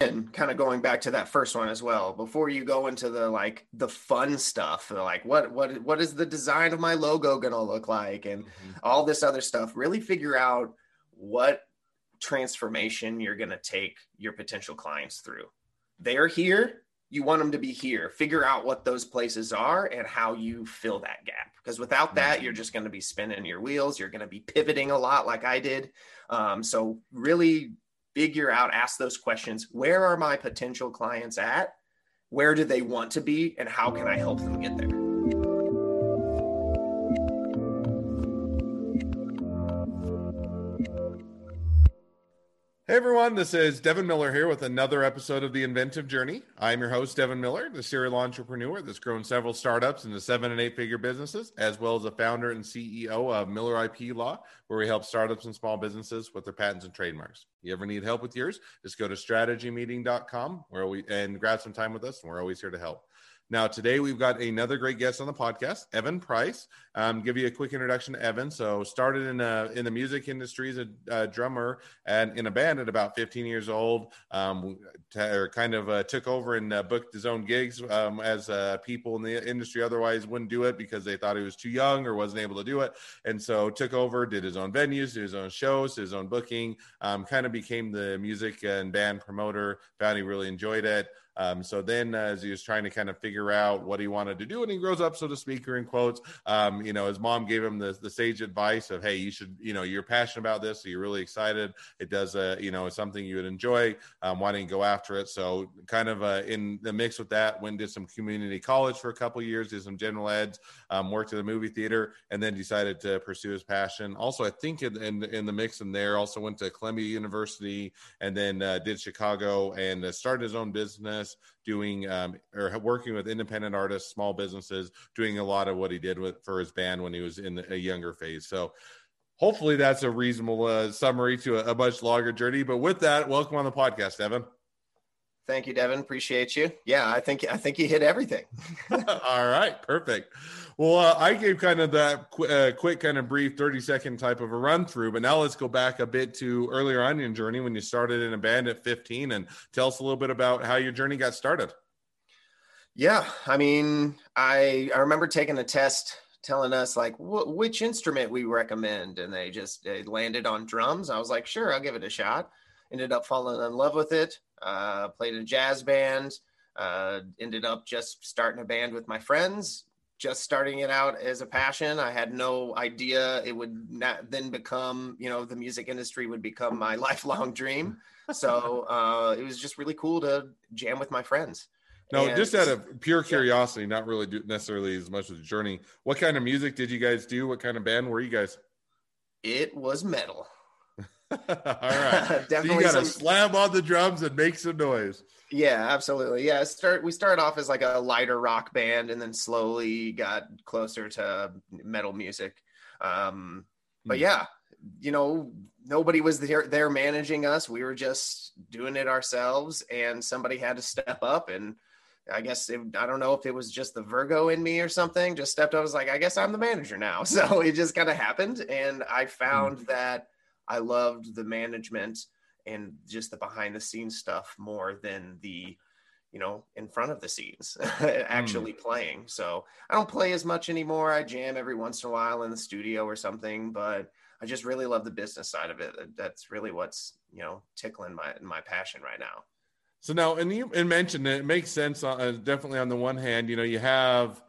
in kind of going back to that first one as well before you go into the like the fun stuff like what what what is the design of my logo going to look like and mm-hmm. all this other stuff really figure out what transformation you're going to take your potential clients through they're here you want them to be here figure out what those places are and how you fill that gap because without that mm-hmm. you're just going to be spinning your wheels you're going to be pivoting a lot like i did um, so really figure out, ask those questions. Where are my potential clients at? Where do they want to be? And how can I help them get there? Hey everyone, this is Devin Miller here with another episode of The Inventive Journey. I'm your host, Devin Miller, the serial entrepreneur that's grown several startups into seven and eight figure businesses, as well as a founder and CEO of Miller IP Law, where we help startups and small businesses with their patents and trademarks. You ever need help with yours? Just go to strategymeeting.com where we and grab some time with us, and we're always here to help. Now, today we've got another great guest on the podcast, Evan Price. Um, give you a quick introduction to Evan. So, started in a, in the music industry as a, a drummer and in a band at about 15 years old. Um, t- or kind of uh, took over and uh, booked his own gigs um, as uh, people in the industry otherwise wouldn't do it because they thought he was too young or wasn't able to do it. And so, took over, did his own venues, did his own shows, his own booking. Um, kind of became the music and band promoter. Found he really enjoyed it. Um, so then, uh, as he was trying to kind of figure out what he wanted to do, and he grows up, so to speak, or in quotes, um, you know, his mom gave him the, the sage advice of, hey, you should, you know, you're passionate about this, so you're really excited. It does, uh, you know, it's something you would enjoy. Um, why don't you go after it? So, kind of uh, in the mix with that, went did some community college for a couple years, did some general eds, um, worked at the movie theater, and then decided to pursue his passion. Also, I think in, in, in the mix in there, also went to Columbia University, and then uh, did Chicago, and uh, started his own business business, doing um, or working with independent artists, small businesses, doing a lot of what he did with for his band when he was in a younger phase. So hopefully that's a reasonable uh, summary to a, a much longer journey. But with that, welcome on the podcast, Evan. Thank you, Devin. Appreciate you. Yeah, I think I think you hit everything. All right, perfect. Well, uh, I gave kind of that qu- uh, quick, kind of brief, thirty second type of a run through, but now let's go back a bit to earlier on your journey when you started in a band at fifteen, and tell us a little bit about how your journey got started. Yeah, I mean, I I remember taking a test telling us like wh- which instrument we recommend, and they just they landed on drums. I was like, sure, I'll give it a shot. Ended up falling in love with it uh, played in a jazz band, uh, ended up just starting a band with my friends, just starting it out as a passion. I had no idea it would not then become, you know, the music industry would become my lifelong dream. So uh, it was just really cool to jam with my friends. No, and, just out of pure curiosity, yeah. not really do, necessarily as much as a journey. What kind of music did you guys do? What kind of band were you guys? It was metal. All right. Definitely so you got to some... slam on the drums and make some noise. Yeah, absolutely. Yeah, start we started off as like a lighter rock band and then slowly got closer to metal music. Um, but hmm. yeah, you know, nobody was there there managing us. We were just doing it ourselves and somebody had to step up and I guess it, I don't know if it was just the Virgo in me or something. Just stepped up. I was like, I guess I'm the manager now. So it just kind of happened, and I found mm. that I loved the management and just the behind the scenes stuff more than the you know in front of the scenes actually mm. playing. So i don't play as much anymore. I jam every once in a while in the studio or something but i just really love the business side of it. That's really what's you know tickling my my passion right now. So now and you and mentioned it, it makes sense uh, definitely on the one hand you know you have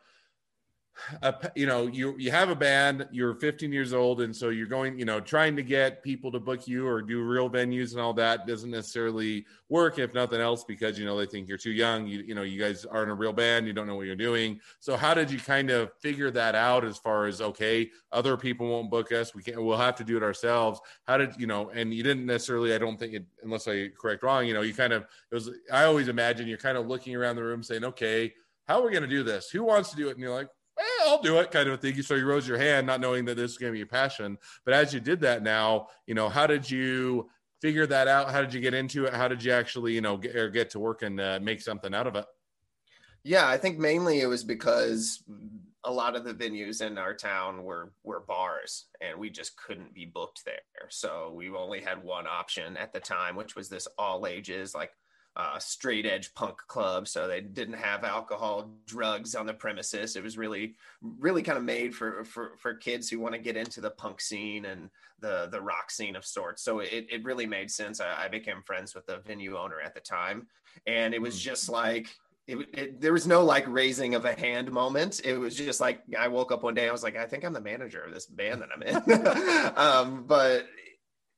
a, you know you you have a band you're 15 years old and so you're going you know trying to get people to book you or do real venues and all that doesn't necessarily work if nothing else because you know they think you're too young you you know you guys aren't a real band you don't know what you're doing. So how did you kind of figure that out as far as okay other people won't book us we can't we'll have to do it ourselves? How did you know and you didn't necessarily i don't think it unless i correct wrong you know you kind of it was i always imagine you're kind of looking around the room saying okay how are we going to do this? Who wants to do it? And you're like I'll do it kind of a thing. So you rose your hand, not knowing that this is going to be a passion. But as you did that now, you know, how did you figure that out? How did you get into it? How did you actually, you know, get, or get to work and uh, make something out of it? Yeah, I think mainly it was because a lot of the venues in our town were were bars and we just couldn't be booked there. So we only had one option at the time, which was this all ages like uh, straight edge punk club. So they didn't have alcohol, drugs on the premises. It was really, really kind of made for, for, for kids who want to get into the punk scene and the, the rock scene of sorts. So it, it really made sense. I, I became friends with the venue owner at the time. And it was hmm. just like, it, it, there was no like raising of a hand moment. It was just like I woke up one day. I was like, I think I'm the manager of this band that I'm in. um, but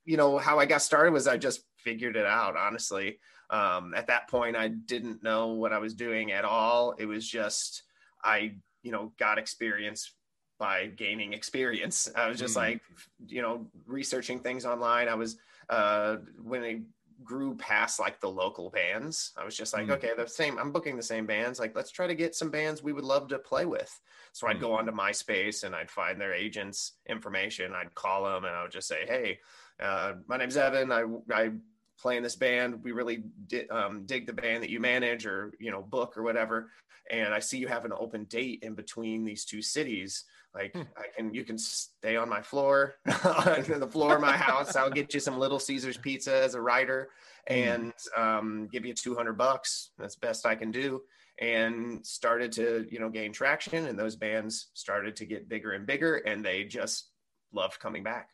you know how I got started was I just figured it out. Honestly, um, at that point, I didn't know what I was doing at all. It was just I you know got experience by gaining experience. I was just mm. like you know researching things online. I was uh, when I grew past like the local bands. I was just like, mm. okay, the same, I'm booking the same bands. Like, let's try to get some bands we would love to play with. So I'd mm. go onto MySpace and I'd find their agents' information. I'd call them and I would just say, hey, uh, my name's Evan. I, I play in this band. We really di- um, dig the band that you manage or, you know, book or whatever. And I see you have an open date in between these two cities like hmm. I can, you can stay on my floor, on the floor of my house. I'll get you some Little Caesars pizza as a rider, hmm. and um, give you 200 bucks. That's best I can do. And started to, you know, gain traction, and those bands started to get bigger and bigger, and they just loved coming back.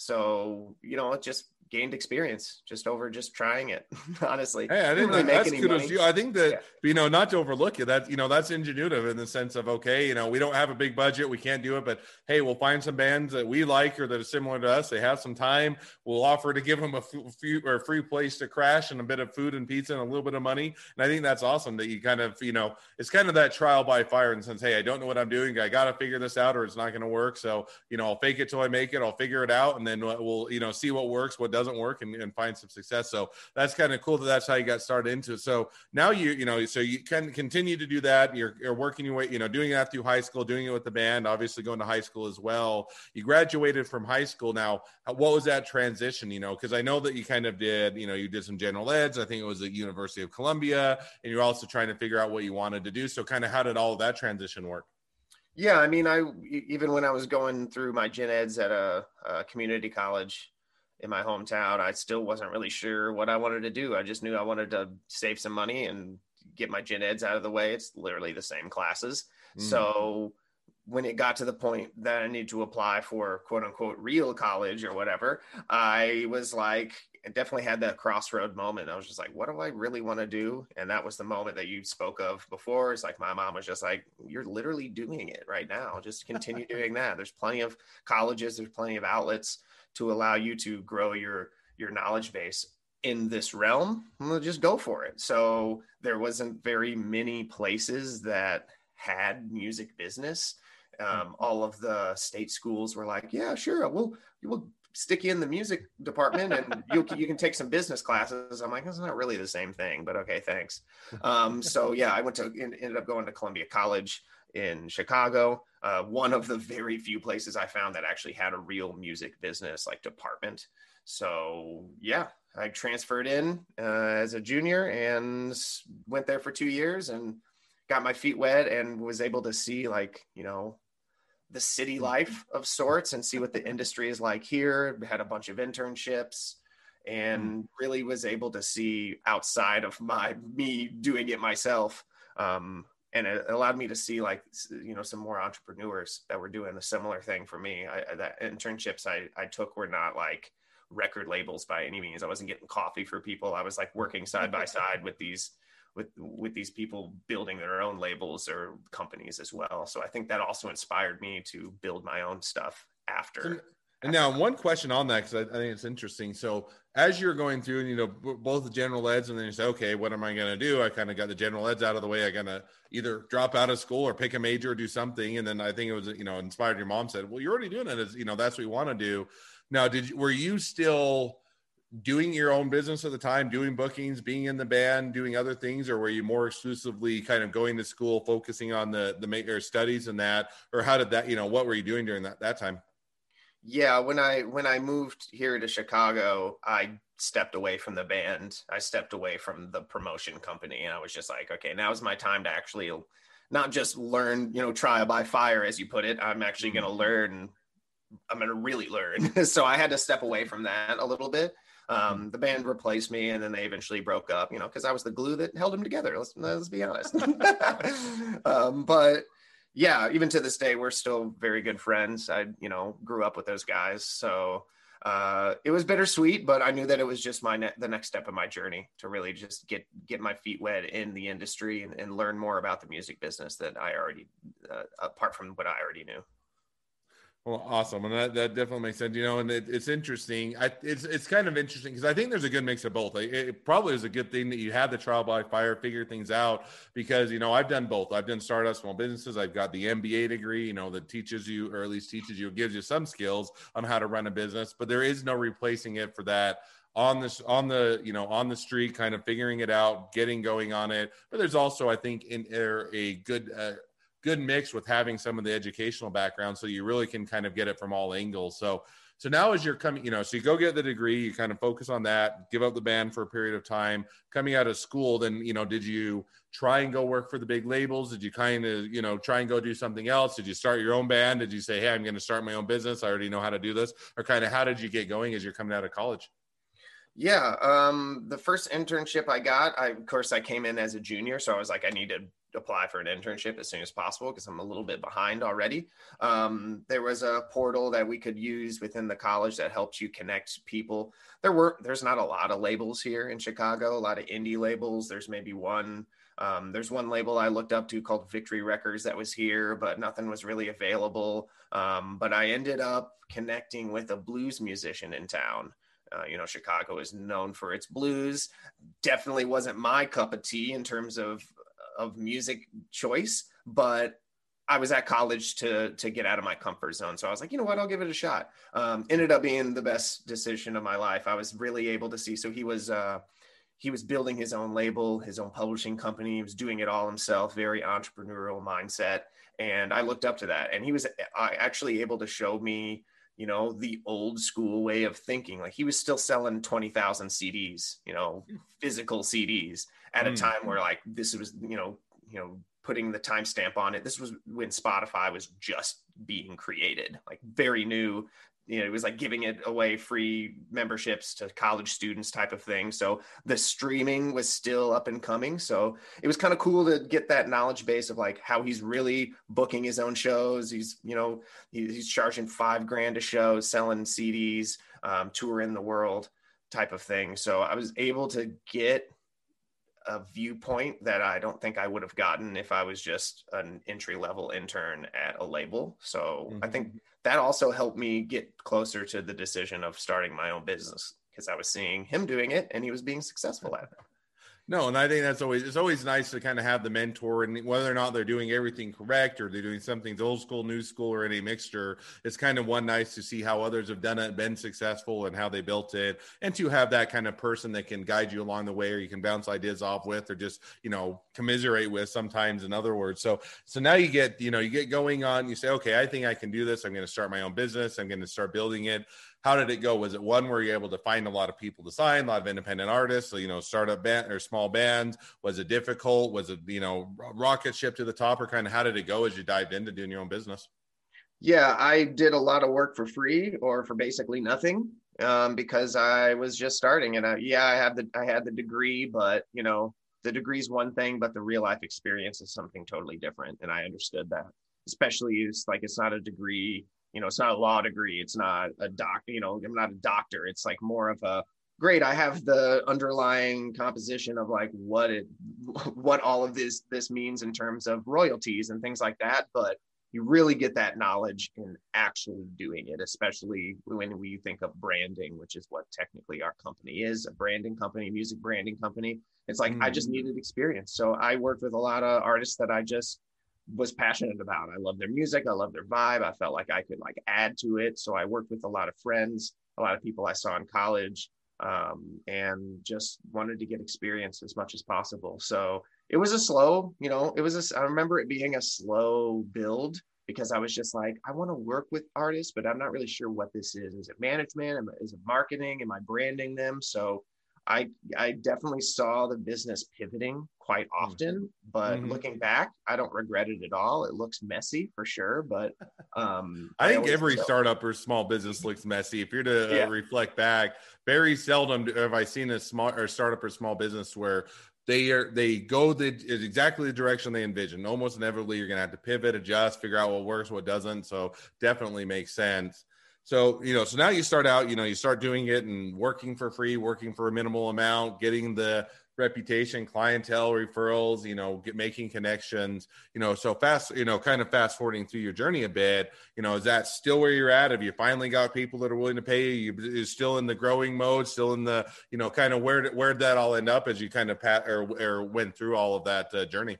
So, you know, it just gained experience just over just trying it honestly. Hey i think really that, that's kudos to you. I think that yeah. you know not to overlook it that you know that's ingenuitive in the sense of okay you know we don't have a big budget we can't do it but hey we'll find some bands that we like or that are similar to us they have some time we'll offer to give them a few or a free place to crash and a bit of food and pizza and a little bit of money. And i think that's awesome that you kind of you know it's kind of that trial by fire in the sense hey i don't know what i'm doing i gotta figure this out or it's not going to work. So you know i'll fake it till i make it i'll figure it out and then we'll you know see what works what doesn't work and, and find some success. So that's kind of cool that that's how you got started into it. So now you, you know, so you can continue to do that. You're, you're working your way, you know, doing that through high school, doing it with the band, obviously going to high school as well. You graduated from high school. Now, what was that transition, you know, because I know that you kind of did, you know, you did some general eds. I think it was at University of Columbia and you're also trying to figure out what you wanted to do. So kind of how did all that transition work? Yeah, I mean, I even when I was going through my gen eds at a, a, community college in my hometown, I still wasn't really sure what I wanted to do. I just knew I wanted to save some money and get my gen eds out of the way. It's literally the same classes. Mm. So when it got to the point that I need to apply for quote unquote real college or whatever, I was like, it definitely had that crossroad moment. I was just like, what do I really want to do? And that was the moment that you spoke of before. It's like my mom was just like, you're literally doing it right now. Just continue doing that. There's plenty of colleges, there's plenty of outlets to allow you to grow your your knowledge base in this realm. Just go for it. So there wasn't very many places that had music business. Um, mm-hmm. all of the state schools were like, yeah, sure, we'll we'll stick you in the music department and you, you can take some business classes. I'm like, that's not really the same thing, but okay, thanks. Um, so yeah, I went to, ended up going to Columbia College in Chicago. Uh, one of the very few places I found that actually had a real music business like department. So yeah, I transferred in uh, as a junior and went there for two years and got my feet wet and was able to see like, you know, the city mm-hmm. life of sorts and see what the industry is like here. Had a bunch of internships and mm. really was able to see outside of my me doing it myself. Um, and it allowed me to see like you know some more entrepreneurs that were doing a similar thing for me. I, that internships I, I took were not like record labels by any means. I wasn't getting coffee for people. I was like working side by side with these with with these people building their own labels or companies as well. So I think that also inspired me to build my own stuff after. And now, one question on that because I, I, think it's interesting. So, as you're going through, and you know, b- both the general eds, and then you say, okay, what am I going to do? I kind of got the general eds out of the way. I gonna either drop out of school or pick a major or do something. And then I think it was, you know, inspired. Your mom said, well, you're already doing it. As you know, that's what you want to do. Now, did you, were you still doing your own business at the time, doing bookings, being in the band, doing other things, or were you more exclusively kind of going to school, focusing on the the major studies and that, or how did that, you know, what were you doing during that that time? Yeah, when I when I moved here to Chicago, I stepped away from the band. I stepped away from the promotion company, and I was just like, okay, now's my time to actually not just learn, you know, trial by fire, as you put it. I'm actually going to mm-hmm. learn. I'm going to really learn. so I had to step away from that a little bit Um, the band replaced me, and then they eventually broke up. You know, because I was the glue that held them together. Let's let's be honest. um, but yeah, even to this day, we're still very good friends. I you know grew up with those guys, so uh, it was bittersweet, but I knew that it was just my ne- the next step of my journey to really just get get my feet wet in the industry and, and learn more about the music business that I already, uh, apart from what I already knew. Well, awesome, and that, that definitely makes sense. You know, and it, it's interesting. I, it's it's kind of interesting because I think there's a good mix of both. It, it, probably is a good thing that you have the trial by fire, figure things out. Because you know, I've done both. I've done startup small businesses. I've got the MBA degree. You know, that teaches you, or at least teaches you, gives you some skills on how to run a business. But there is no replacing it for that on this on the you know on the street kind of figuring it out getting going on it but there's also i think in there a good uh, good mix with having some of the educational background so you really can kind of get it from all angles. So so now as you're coming you know so you go get the degree you kind of focus on that give up the band for a period of time coming out of school then you know did you try and go work for the big labels? Did you kind of you know try and go do something else? Did you start your own band? Did you say hey i'm going to start my own business. I already know how to do this. Or kind of how did you get going as you're coming out of college? Yeah um the first internship i got i of course i came in as a junior so i was like i need to apply for an internship as soon as possible because I'm a little bit behind already. Um, there was a portal that we could use within the college that helped you connect people. There were there's not a lot of labels here in Chicago, a lot of indie labels. There's maybe one. Um, there's one label I looked up to called Victory Records that was here, but nothing was really available. Um, but I ended up connecting with a blues musician in town. Uh, you know, Chicago is known for its blues. Definitely wasn't my cup of tea in terms of of music choice, but I was at college to to get out of my comfort zone. So I was like, you know what, I'll give it a shot. Um, ended up being the best decision of my life. I was really able to see. So he was uh, he was building his own label, his own publishing company. He was doing it all himself. Very entrepreneurial mindset, and I looked up to that. And he was uh, actually able to show me you know the old school way of thinking. Like he was still selling 20,000 CDs you know physical CDs at a mm. time where like this was you know you know putting the timestamp on it. This was when Spotify was just being created like very new you know, it was like giving it away free memberships to college students type of thing. So the streaming was still up and coming. So it was kind of cool to get that knowledge base of like how he's really booking his own shows. He's, you know, he's charging five grand a show, selling CDs, um, touring the world type of thing. So I was able to get a viewpoint that I don't think I would have gotten if I was just an entry level intern at a label. So mm-hmm. I think mm-hmm. that also helped me get closer to the decision of starting my own business because I was seeing him doing it and he was being successful at it. No, and I think that's always it's always nice to kind of have the mentor, and whether or not they're doing everything correct or they're doing something old school, new school, or any mixture, it's kind of one nice to see how others have done it, been successful, and how they built it, and to have that kind of person that can guide you along the way, or you can bounce ideas off with, or just you know commiserate with. Sometimes, in other words, so so now you get you know you get going on, you say, okay, I think I can do this. I'm going to start my own business. I'm going to start building it how did it go? Was it one where you're able to find a lot of people to sign, a lot of independent artists, so, you know, startup band or small bands? Was it difficult? Was it, you know, rocket ship to the top or kind of how did it go as you dived into doing your own business? Yeah, I did a lot of work for free or for basically nothing um, because I was just starting. And I, yeah, I have the I had the degree, but you know, the degree is one thing, but the real life experience is something totally different. And I understood that, especially it's like it's not a degree you know it's not a law degree it's not a doc you know i'm not a doctor it's like more of a great i have the underlying composition of like what it what all of this this means in terms of royalties and things like that but you really get that knowledge in actually doing it especially when we think of branding which is what technically our company is a branding company music branding company it's like mm. i just mm. needed experience so i worked with a lot of artists that i just was passionate about. I love their music. I love their vibe. I felt like I could like add to it. So I worked with a lot of friends, a lot of people I saw in college, um, and just wanted to get experience as much as possible. So it was a slow, you know, it was a, I remember it being a slow build because I was just like, I want to work with artists, but I'm not really sure what this is. Is it management? Is it marketing? Am I branding them? So I I definitely saw the business pivoting quite often, but mm-hmm. looking back, I don't regret it at all. It looks messy for sure, but um, I, I think every startup or small business looks messy. If you're to uh, yeah. uh, reflect back, very seldom have I seen a small or startup or small business where they are they go the exactly the direction they envision. Almost inevitably, you're gonna have to pivot, adjust, figure out what works, what doesn't. So definitely makes sense. So, you know, so now you start out, you know, you start doing it and working for free, working for a minimal amount, getting the reputation, clientele, referrals, you know, get, making connections, you know, so fast, you know, kind of fast forwarding through your journey a bit, you know, is that still where you're at? Have you finally got people that are willing to pay you? You still in the growing mode, still in the, you know, kind of where, where'd that all end up as you kind of pat or, or went through all of that uh, journey?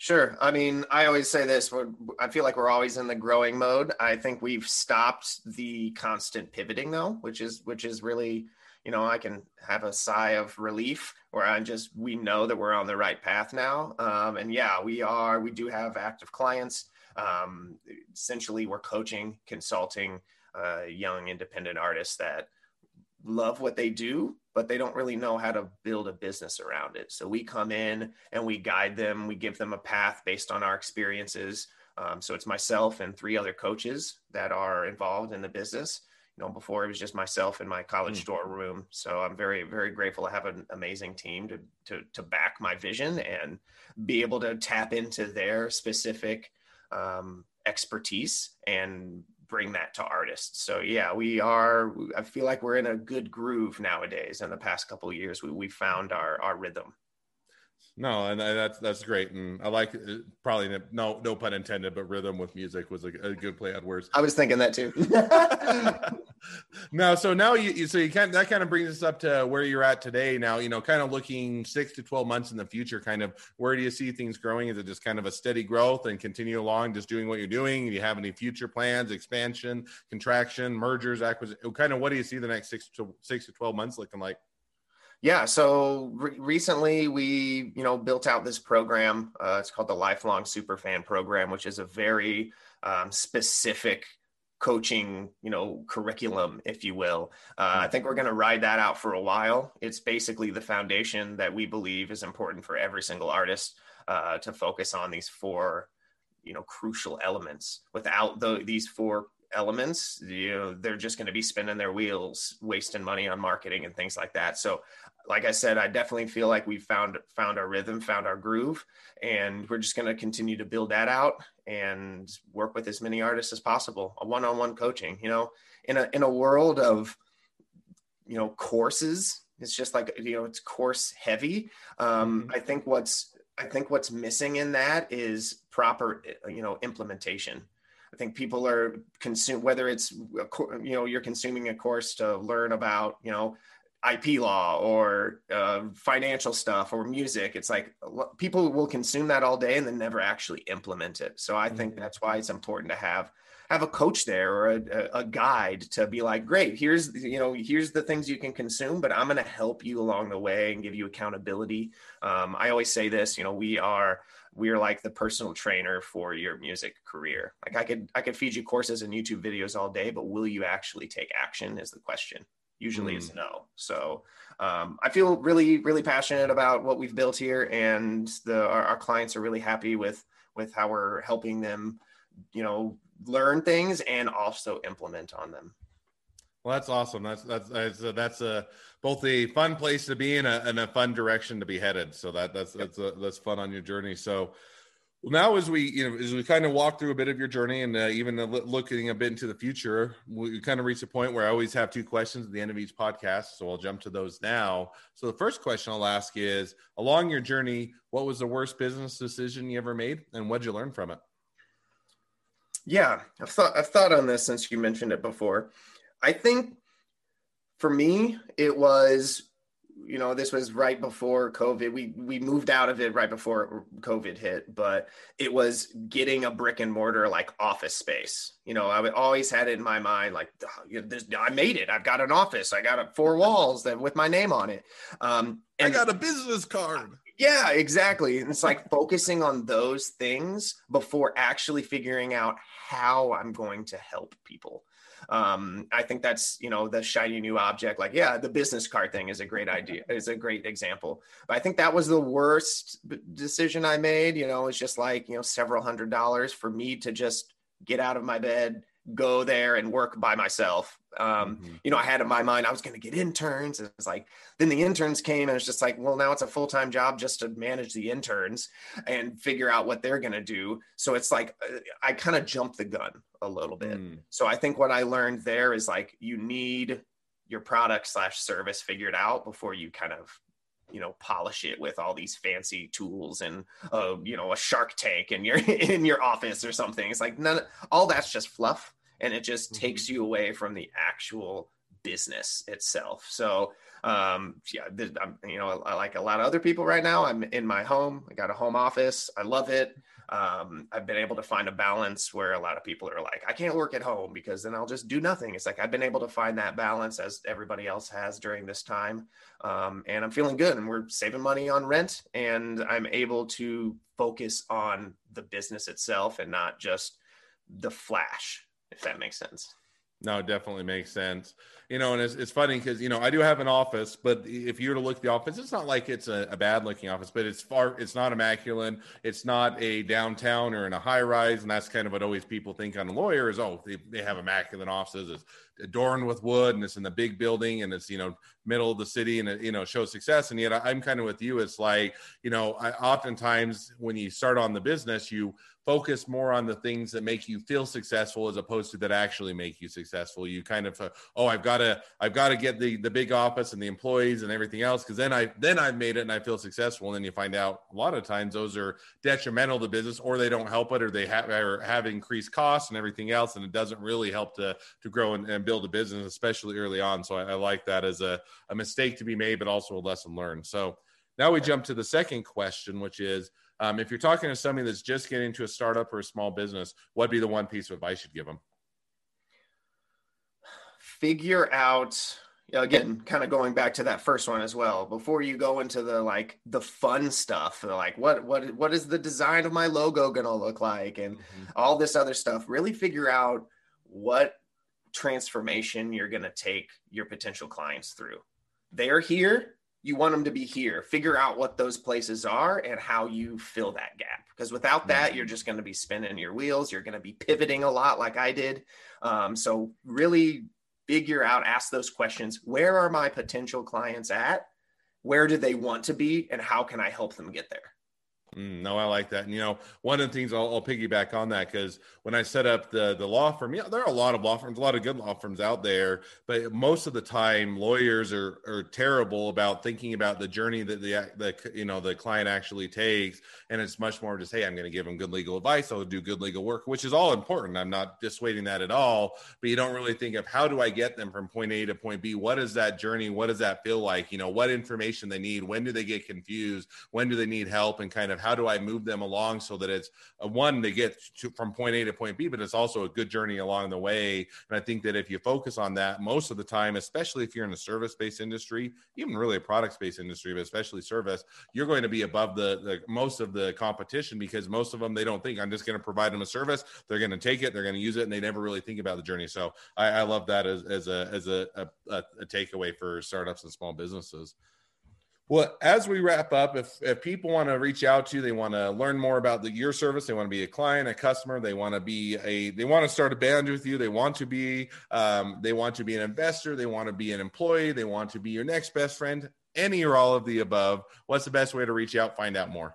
Sure. I mean, I always say this. I feel like we're always in the growing mode. I think we've stopped the constant pivoting, though, which is which is really, you know, I can have a sigh of relief where I'm just we know that we're on the right path now. Um, and yeah, we are. We do have active clients. Um, essentially, we're coaching, consulting uh, young independent artists that love what they do but they don't really know how to build a business around it. So we come in and we guide them, we give them a path based on our experiences. Um, so it's myself and three other coaches that are involved in the business. You know, before it was just myself in my college mm. room. So I'm very, very grateful to have an amazing team to, to, to back my vision and be able to tap into their specific um, expertise and bring that to artists. So yeah, we are. I feel like we're in a good groove nowadays. In the past couple of years, we we found our our rhythm. No, and that's that's great, and I like uh, probably no no pun intended, but rhythm with music was a, a good play on words. I was thinking that too. no, so now you so you kind that kind of brings us up to where you're at today. Now you know, kind of looking six to twelve months in the future, kind of where do you see things growing? Is it just kind of a steady growth and continue along, just doing what you're doing? Do you have any future plans, expansion, contraction, mergers, acquisition? Kind of what do you see the next six to six to twelve months looking like? Yeah, so re- recently we, you know, built out this program. Uh, it's called the Lifelong Superfan Program, which is a very um, specific coaching, you know, curriculum, if you will. Uh, I think we're going to ride that out for a while. It's basically the foundation that we believe is important for every single artist uh, to focus on these four, you know, crucial elements. Without the, these four elements you know they're just going to be spinning their wheels wasting money on marketing and things like that so like I said, I definitely feel like we've found found our rhythm, found our groove, and we're just going to continue to build that out and work with as many artists as possible. A one-on-one coaching, you know, in a in a world of you know courses, it's just like you know it's course heavy. Um, mm-hmm. I think what's I think what's missing in that is proper you know implementation. I think people are consume whether it's you know you're consuming a course to learn about you know IP law or uh, financial stuff or music. It's like people will consume that all day and then never actually implement it. So I think mm-hmm. that's why it's important to have have a coach there or a, a guide to be like, great, here's you know here's the things you can consume, but I'm going to help you along the way and give you accountability. Um, I always say this, you know, we are we are like the personal trainer for your music career. Like I could I could feed you courses and YouTube videos all day, but will you actually take action? Is the question usually mm. is no. So um, I feel really, really passionate about what we've built here, and the our, our, clients are really happy with with how we're helping them, you know, learn things and also implement on them. Well, that's awesome. That's that's that's a, that's a both a fun place to be a, and a fun direction to be headed. So that that's that's a, that's fun on your journey. So well, now as we you know as we kind of walk through a bit of your journey and uh, even looking a bit into the future, we kind of reach a point where I always have two questions at the end of each podcast. So I'll jump to those now. So the first question I'll ask is: Along your journey, what was the worst business decision you ever made, and what'd you learn from it? Yeah, I've thought I've thought on this since you mentioned it before. I think for me, it was you know this was right before covid. We we moved out of it right before covid hit but it was getting a brick and mortar like office space. You know i always had it in my mind like i made it. I've got an office. I got four walls that with my name on it. Um and i got a business card. Yeah exactly. And it's like focusing on those things before actually figuring out how i'm going to help people um, I think that's you know the shiny new object. Like yeah, the business card thing is a great idea. is a great example. But I think that was the worst decision I made. You know, it's just like you know several hundred dollars for me to just get out of my bed go there and work by myself. Um, mm-hmm. You know, I had in my mind I was going to get interns. It was like then the interns came and it's just like, well, now it's a full time job just to manage the interns and figure out what they're going to do. So it's like uh, I kind of jumped the gun a little bit. Mm. So I think what I learned there is like you need your product slash service figured out before you kind of you know polish it with all these fancy tools and uh, you know a shark tank in your in your office or something it's like none all that's just fluff and it just mm-hmm. takes you away from the actual business itself. So, um, yeah, I'm, you know, I, like a lot of other people right now. I'm in my home. I got a home office. I love it. Um, I've been able to find a balance where a lot of people are like, I can't work at home because then I'll just do nothing. It's like I've been able to find that balance as everybody else has during this time, um, and I'm feeling good. And we're saving money on rent, and I'm able to focus on the business itself and not just the flash if that makes sense. No, it definitely makes sense. You know, and it's, it's funny because, you know, I do have an office, but if you were to look at the office, it's not like it's a, a, bad looking office, but it's far, it's not immaculate. It's not a downtown or in a high rise. And that's kind of what always people think on a lawyer is, oh, they, they have immaculate offices. It's adorned with wood and it's in the big building and it's, you know, middle of the city and it, you know, shows success. And yet I'm kind of with you. It's like, you know, I oftentimes when you start on the business, you focus more on the things that make you feel successful as opposed to that actually make you successful. You kind of uh, oh i've got to i've got to get the the big office and the employees and everything else because then i then i've made it and i feel successful. And then you find out a lot of times those are detrimental to business or they don't help it or they have or have increased costs and everything else and it doesn't really help to to grow and, and build a business especially early on. So I, I like that as a, a mistake to be made but also a lesson learned. So now we jump to the second question which is um, if you're talking to somebody that's just getting into a startup or a small business, what'd be the one piece of advice you'd give them? Figure out again kind of going back to that first one as well before you go into the like the fun stuff like what what what is the design of my logo going to look like and mm-hmm. all this other stuff really figure out what transformation you're going to take your potential clients through they're here you want them to be here. Figure out what those places are and how you fill that gap. Because without that, you're just going to be spinning your wheels. You're going to be pivoting a lot, like I did. Um, so, really figure out, ask those questions. Where are my potential clients at? Where do they want to be? And how can I help them get there? Mm, no, I like that. And you know, one of the things I'll, I'll piggyback on that because when I set up the the law firm, yeah, there are a lot of law firms, a lot of good law firms out there, but most of the time, lawyers are are terrible about thinking about the journey that the the you know the client actually takes, and it's much more just, hey, I'm going to give them good legal advice, I'll do good legal work, which is all important. I'm not dissuading that at all, but you don't really think of how do I get them from point A to point B? What is that journey? What does that feel like? You know, what information they need? When do they get confused? When do they need help? And kind of how do I move them along so that it's a, one they get to, from point A to point B, but it's also a good journey along the way. And I think that if you focus on that most of the time, especially if you're in a service based industry, even really a product based industry, but especially service, you're going to be above the, the most of the competition because most of them they don't think I'm just going to provide them a service. They're going to take it, they're going to use it, and they never really think about the journey. So I, I love that as, as a as a, a, a takeaway for startups and small businesses. Well, as we wrap up, if, if people want to reach out to you, they want to learn more about the, your service, they want to be a client, a customer, they want to be a, they want to start a band with you, they want to be, um, they want to be an investor, they want to be an employee, they want to be your next best friend, any or all of the above. What's the best way to reach out, find out more?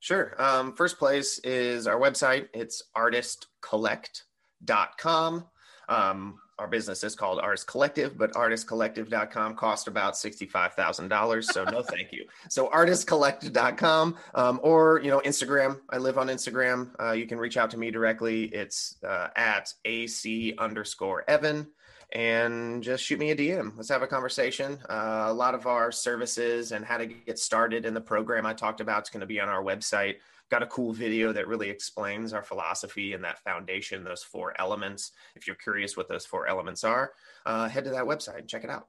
Sure. Um, first place is our website. It's artistcollect.com. Um, our business is called Artist Collective, but artistcollective.com cost about $65,000. So no, thank you. So artistcollective.com um, or, you know, Instagram. I live on Instagram. Uh, you can reach out to me directly. It's uh, at AC underscore Evan and just shoot me a DM. Let's have a conversation. Uh, a lot of our services and how to get started in the program I talked about is going to be on our website got a cool video that really explains our philosophy and that foundation, those four elements. If you're curious what those four elements are, uh, head to that website and check it out.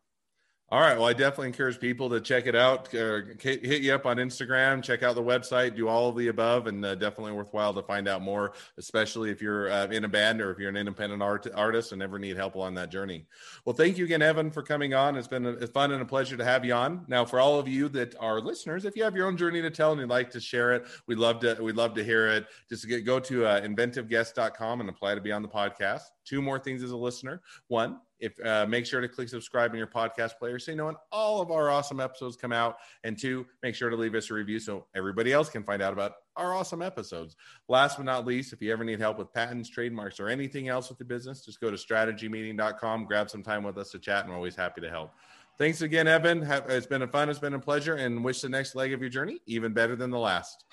All right. Well, I definitely encourage people to check it out. Uh, hit you up on Instagram, check out the website, do all of the above, and uh, definitely worthwhile to find out more, especially if you're uh, in a band or if you're an independent art- artist and ever need help along that journey. Well, thank you again, Evan, for coming on. It's been a, fun and a pleasure to have you on. Now, for all of you that are listeners, if you have your own journey to tell and you'd like to share it, we'd love to. We'd love to hear it. Just get, go to uh, inventiveguest.com and apply to be on the podcast. Two more things as a listener. One, if uh, make sure to click subscribe in your podcast player so you know when all of our awesome episodes come out. And two make sure to leave us a review so everybody else can find out about our awesome episodes. Last but not least if you ever need help with patents trademarks or anything else with the business just go to strategymeeting.com grab some time with us to chat and we're always happy to help. Thanks again evan. It's been a fun it's been a pleasure and wish the next leg of your journey even better than the last.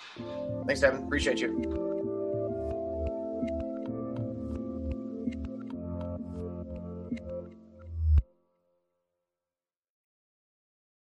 Thanks evan. Appreciate you